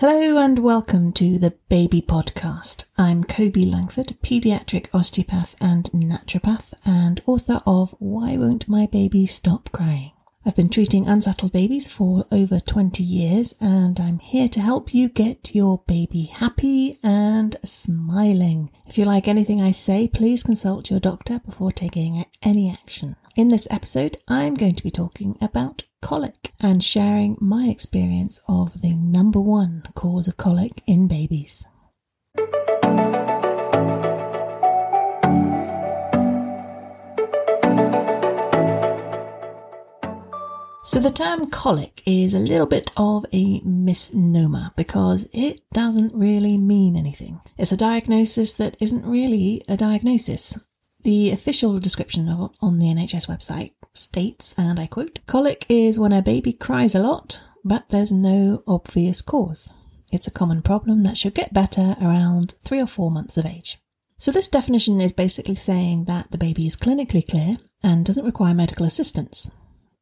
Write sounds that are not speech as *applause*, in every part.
Hello and welcome to the Baby Podcast. I'm Coby Langford, pediatric osteopath and naturopath, and author of Why Won't My Baby Stop Crying? I've been treating unsettled babies for over 20 years, and I'm here to help you get your baby happy and smiling. If you like anything I say, please consult your doctor before taking any action. In this episode, I'm going to be talking about colic and sharing my experience of the number one cause of colic in babies. So, the term colic is a little bit of a misnomer because it doesn't really mean anything. It's a diagnosis that isn't really a diagnosis. The official description of, on the NHS website states, and I quote, Colic is when a baby cries a lot, but there's no obvious cause. It's a common problem that should get better around three or four months of age. So, this definition is basically saying that the baby is clinically clear and doesn't require medical assistance.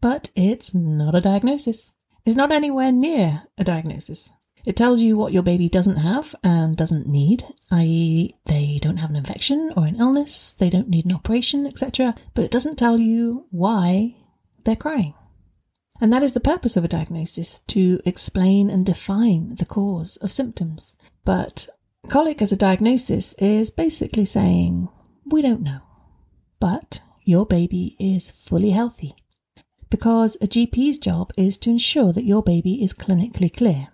But it's not a diagnosis. It's not anywhere near a diagnosis. It tells you what your baby doesn't have and doesn't need, i.e., they don't have an infection or an illness, they don't need an operation, etc., but it doesn't tell you why they're crying. And that is the purpose of a diagnosis to explain and define the cause of symptoms. But colic as a diagnosis is basically saying, we don't know, but your baby is fully healthy. Because a GP's job is to ensure that your baby is clinically clear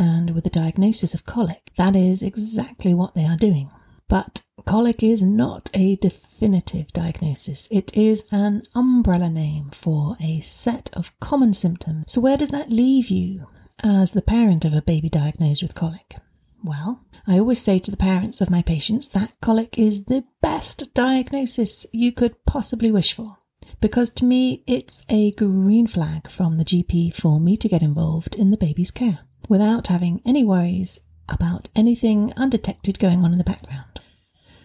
and with a diagnosis of colic, that is exactly what they are doing. But colic is not a definitive diagnosis. It is an umbrella name for a set of common symptoms. So, where does that leave you as the parent of a baby diagnosed with colic? Well, I always say to the parents of my patients that colic is the best diagnosis you could possibly wish for. Because to me, it's a green flag from the GP for me to get involved in the baby's care without having any worries about anything undetected going on in the background.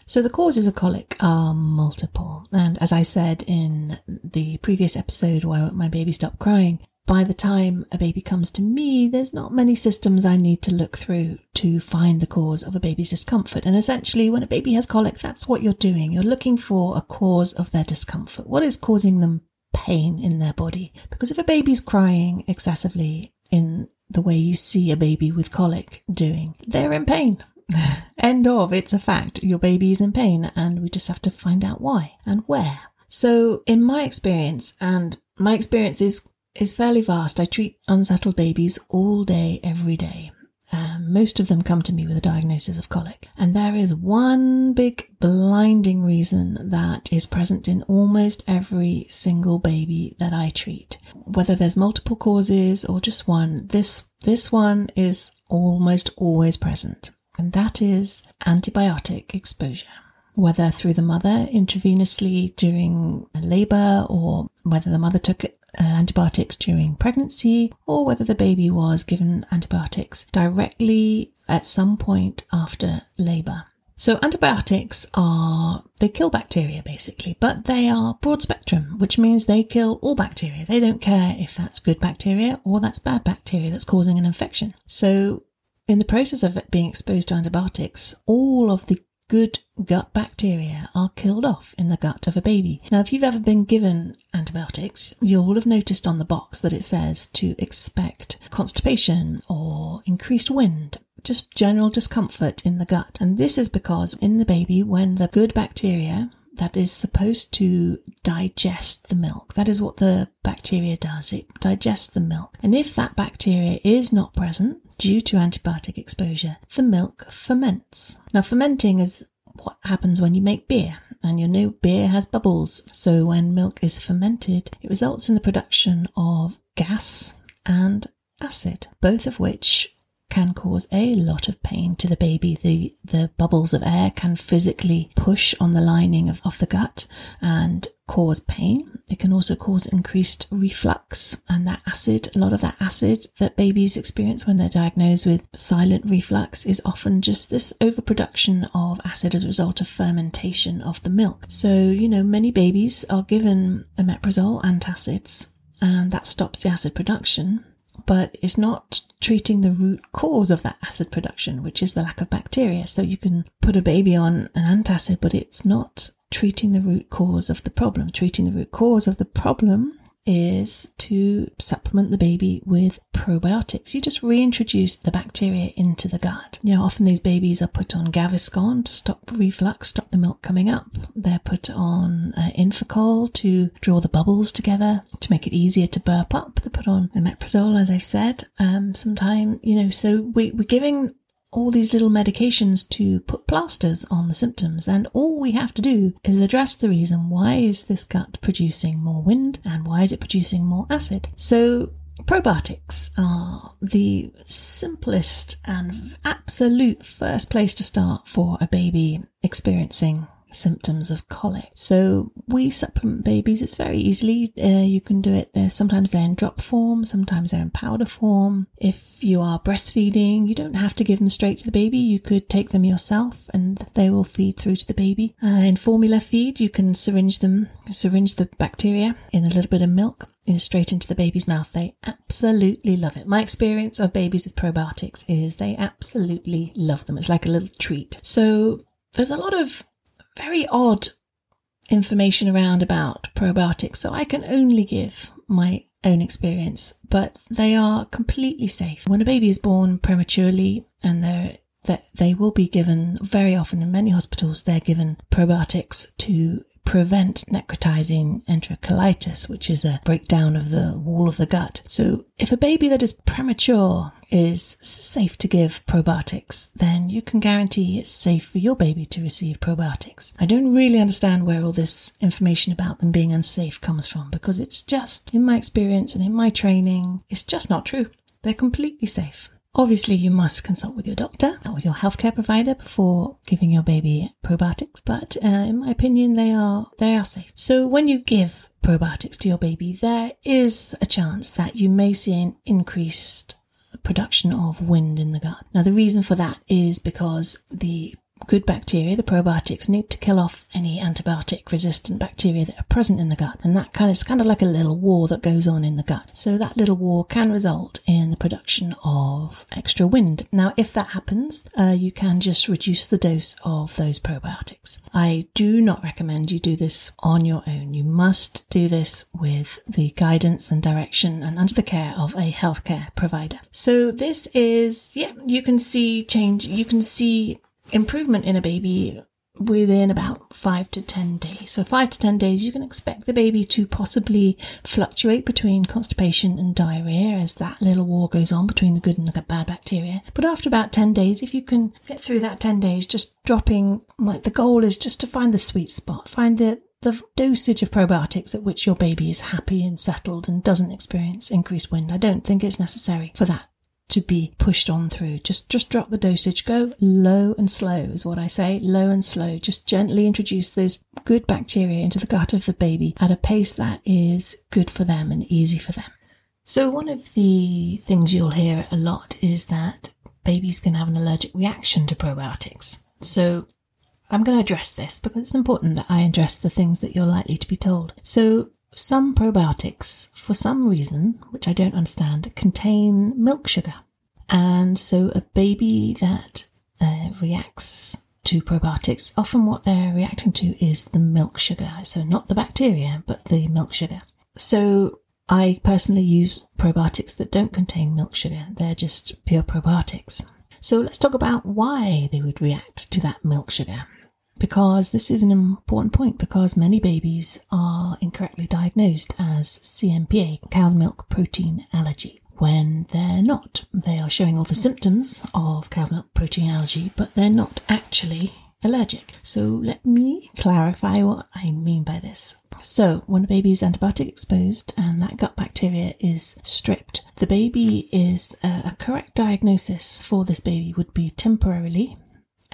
So the causes of colic are multiple. And as I said in the previous episode, Why Won't My Baby Stop Crying? By the time a baby comes to me, there's not many systems I need to look through to find the cause of a baby's discomfort. And essentially, when a baby has colic, that's what you're doing. You're looking for a cause of their discomfort. What is causing them pain in their body? Because if a baby's crying excessively in the way you see a baby with colic doing. They're in pain. *laughs* End of. It's a fact. Your baby is in pain, and we just have to find out why and where. So, in my experience, and my experience is is fairly vast. I treat unsettled babies all day, every day. Um, most of them come to me with a diagnosis of colic. And there is one big blinding reason that is present in almost every single baby that I treat. Whether there's multiple causes or just one, this, this one is almost always present. And that is antibiotic exposure whether through the mother intravenously during labor or whether the mother took uh, antibiotics during pregnancy or whether the baby was given antibiotics directly at some point after labor. So antibiotics are, they kill bacteria basically, but they are broad spectrum, which means they kill all bacteria. They don't care if that's good bacteria or that's bad bacteria that's causing an infection. So in the process of being exposed to antibiotics, all of the good gut bacteria are killed off in the gut of a baby. Now, if you've ever been given antibiotics, you'll have noticed on the box that it says to expect constipation or increased wind. Just general discomfort in the gut. And this is because in the baby, when the good bacteria that is supposed to digest the milk. That is what the bacteria does. It digests the milk. And if that bacteria is not present, due to antibiotic exposure, the milk ferments. Now, fermenting is what happens when you make beer, and you know beer has bubbles. So, when milk is fermented, it results in the production of gas and acid, both of which can cause a lot of pain to the baby. The the bubbles of air can physically push on the lining of, of the gut and cause pain. It can also cause increased reflux and that acid, a lot of that acid that babies experience when they're diagnosed with silent reflux is often just this overproduction of acid as a result of fermentation of the milk. So, you know, many babies are given omeprazole antacids and that stops the acid production but it's not treating the root cause of that acid production, which is the lack of bacteria. So you can put a baby on an antacid, but it's not treating the root cause of the problem. Treating the root cause of the problem is to supplement the baby with probiotics. You just reintroduce the bacteria into the gut. You know, often these babies are put on Gaviscon to stop reflux, stop the milk coming up. They're put on uh, Infacol to draw the bubbles together to make it easier to burp up. They're put on the Omeprazole, as I've said. Um, sometime, you know, so we, we're giving all these little medications to put plasters on the symptoms and all we have to do is address the reason why is this gut producing more wind and why is it producing more acid. So probiotics are the simplest and absolute first place to start for a baby experiencing symptoms of colic. So we supplement babies. It's very easily. Uh, you can do it. There sometimes they're in drop form, sometimes they're in powder form. If you are breastfeeding, you don't have to give them straight to the baby. You could take them yourself, and they will feed through to the baby. Uh, in formula feed, you can syringe them, syringe the bacteria in a little bit of milk straight into the baby's mouth. They absolutely love it. My experience of babies with probiotics is they absolutely love them. It's like a little treat. So there's a lot of very odd information around about probiotics, so I can only give my own experience, but they are completely safe. When a baby is born prematurely and they're that they will be given very often in many hospitals they're given probiotics to prevent necrotizing enterocolitis, which is a breakdown of the wall of the gut. So if a baby that is premature is safe to give probiotics, then you can guarantee it's safe for your baby to receive probiotics. I don't really understand where all this information about them being unsafe comes from because it's just, in my experience and in my training, it's just not true. They're completely safe. Obviously, you must consult with your doctor or your healthcare provider before giving your baby probiotics, but uh, in my opinion, they are they are safe. So when you give probiotics to your baby, there is a chance that you may see an increased production of wind in the gut. Now, the reason for that is because the good bacteria, the probiotics, need to kill off any antibiotic resistant bacteria that are present in the gut. And that kind of is kind of like a little war that goes on in the gut. So that little war can result in the production of extra wind. Now, if that happens, uh, you can just reduce the dose of those probiotics. I do not recommend you do this on your own. You must do this with the guidance and direction and under the care of a healthcare provider. So this is, yeah, you can see change. You can see improvement in a baby within about five to 10 days. So, five to 10 days, you can expect the baby to possibly fluctuate between constipation and diarrhea as that little war goes on between the good and the bad bacteria. But after about 10 days, if you can get through that 10 days, just dropping, like the goal is just to find the sweet spot, find the the dosage of probiotics at which your baby is happy and settled and doesn't experience increased wind. I don't think it's necessary for that to be pushed on through. Just just drop the dosage. Go low and slow is what I say. Low and slow. Just gently introduce those good bacteria into the gut of the baby at a pace that is good for them and easy for them. So one of the things you'll hear a lot is that babies can have an allergic reaction to probiotics. So I'm going to address this because it's important that I address the things that you're likely to be told. So some probiotics, for some reason, which I don't understand, contain milk sugar. And so a baby that uh, reacts to probiotics, often what they're reacting to is the milk sugar. So not the bacteria, but the milk sugar. So I personally use probiotics that don't contain milk sugar. They're just pure probiotics. So let's talk about why they would react to that milk sugar because this is an important point because many babies are incorrectly diagnosed as CMPA, cow's milk protein allergy, when they're not. They are showing all the symptoms of cow's milk protein allergy, but they're not actually allergic. So let me clarify what I mean by this. So, when a baby is antibiotic exposed and that gut bacteria is stripped, the baby is uh, a correct diagnosis for this baby would be temporarily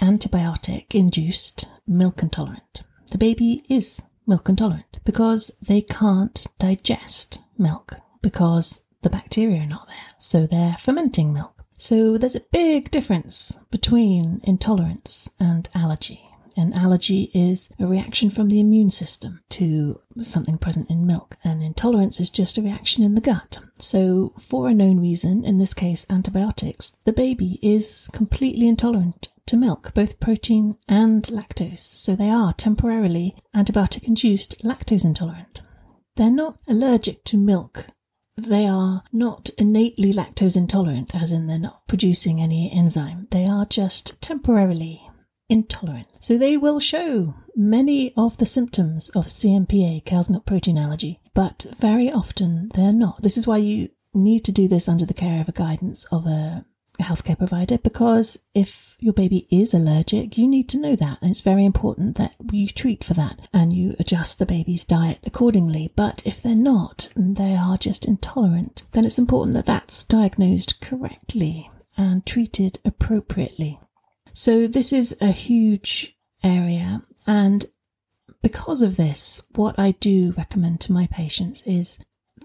antibiotic induced milk intolerant. The baby is milk intolerant because they can't digest milk because the bacteria are not there. So they're fermenting milk. So there's a big difference between intolerance and allergy. An allergy is a reaction from the immune system to something present in milk. and intolerance is just a reaction in the gut. So, for a known reason, in this case antibiotics, the baby is completely intolerant to milk, both protein and lactose. So, they are temporarily antibiotic induced lactose intolerant. They're not allergic to milk they are not innately lactose intolerant, as in they're not producing any enzyme. They are just temporarily intolerant. So they will show many of the symptoms of CMPA, cow's milk protein allergy, but very often they're not. This is why you need to do this under the care of a guidance of a healthcare provider because if your baby is allergic, you need to know that. And it's very important that you treat for that and you adjust the baby's diet accordingly. But if they're not, and they are just intolerant, then it's important that that's diagnosed correctly and treated appropriately. So this is a huge area. And because of this, what I do recommend to my patients is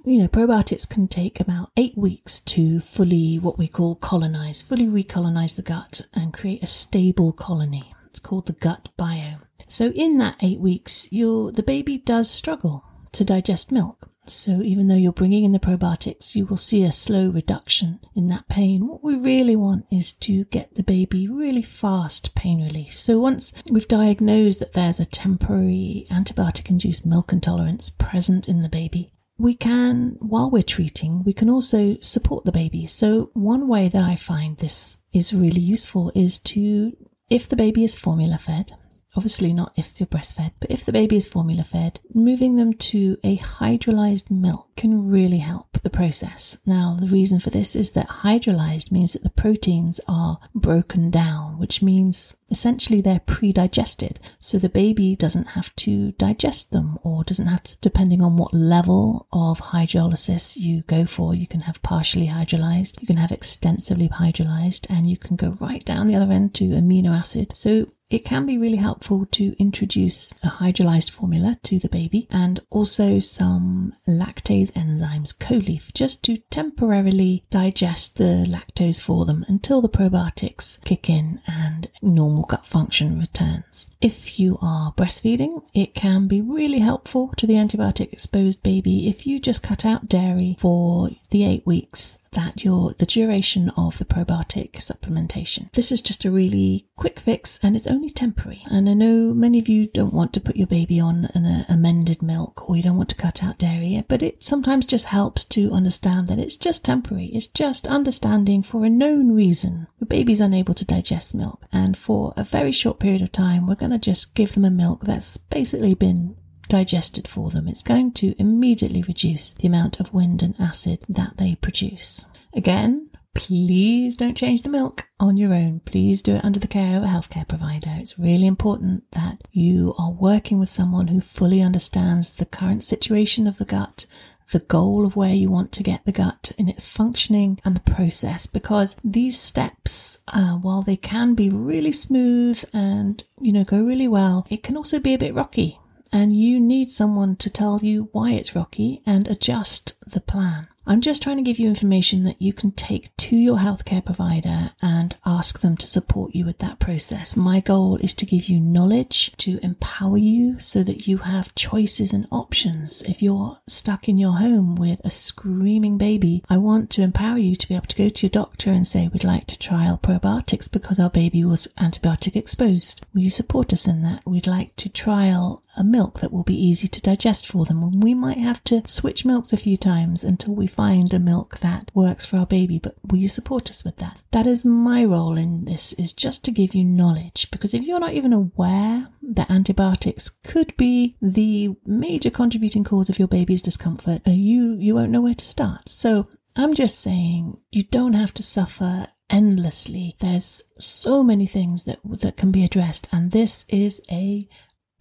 you know, probiotics can take about eight weeks to fully, what we call colonize, fully recolonize the gut and create a stable colony. It's called the gut biome. So in that eight weeks, your the baby does struggle to digest milk. So even though you're bringing in the probiotics, you will see a slow reduction in that pain. What we really want is to get the baby really fast pain relief. So once we've diagnosed that there's a temporary antibiotic induced milk intolerance present in the baby, we can, while we're treating, we can also support the baby. So one way that I find this is really useful is to, if the baby is formula fed, obviously not if you're breastfed, but if the baby is formula fed, moving them to a hydrolyzed milk can really help the process. Now, the reason for this is that hydrolyzed means that the proteins are broken down, which means essentially they're pre-digested. So the baby doesn't have to digest them or doesn't have to, depending on what level of hydrolysis you go for, you can have partially hydrolyzed, you can have extensively hydrolyzed, and you can go right down the other end to amino acid. So it can be really helpful to introduce a hydrolyzed formula to the baby and also some lactase enzymes, Colief, just to temporarily digest the lactose for them until the probiotics kick in and normal gut function returns. If you are breastfeeding, it can be really helpful to the antibiotic exposed baby if you just cut out dairy for the eight weeks that your the duration of the probiotic supplementation. This is just a really quick fix and it's only temporary. And I know many of you don't want to put your baby on an uh, amended milk or you don't want to cut out dairy, but it sometimes just helps to understand that it's just temporary. It's just understanding for a known reason. The baby's unable to digest milk and for a very short period of time we're going to just give them a milk that's basically been digested for them. It's going to immediately reduce the amount of wind and acid that they produce. Again, please don't change the milk on your own. Please do it under the care of a healthcare provider. It's really important that you are working with someone who fully understands the current situation of the gut, the goal of where you want to get the gut in its functioning and the process because these steps uh, while they can be really smooth and you know go really well it can also be a bit rocky and you need someone to tell you why it's rocky and adjust the plan. I'm just trying to give you information that you can take to your healthcare provider and ask them to support you with that process. My goal is to give you knowledge, to empower you so that you have choices and options. If you're stuck in your home with a screaming baby, I want to empower you to be able to go to your doctor and say, we'd like to trial probiotics because our baby was antibiotic exposed. Will you support us in that? We'd like to trial a milk that will be easy to digest for them. We might have to switch milks a few times until we find a milk that works for our baby. But will you support us with that? That is my role in this is just to give you knowledge because if you're not even aware that antibiotics could be the major contributing cause of your baby's discomfort, uh, you, you won't know where to start. So I'm just saying you don't have to suffer endlessly. There's so many things that that can be addressed and this is a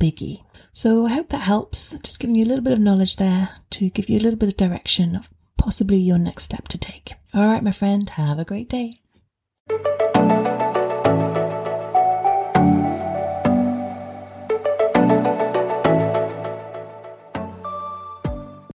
biggie. So I hope that helps. Just giving you a little bit of knowledge there to give you a little bit of direction of possibly your next step to take. All right, my friend, have a great day.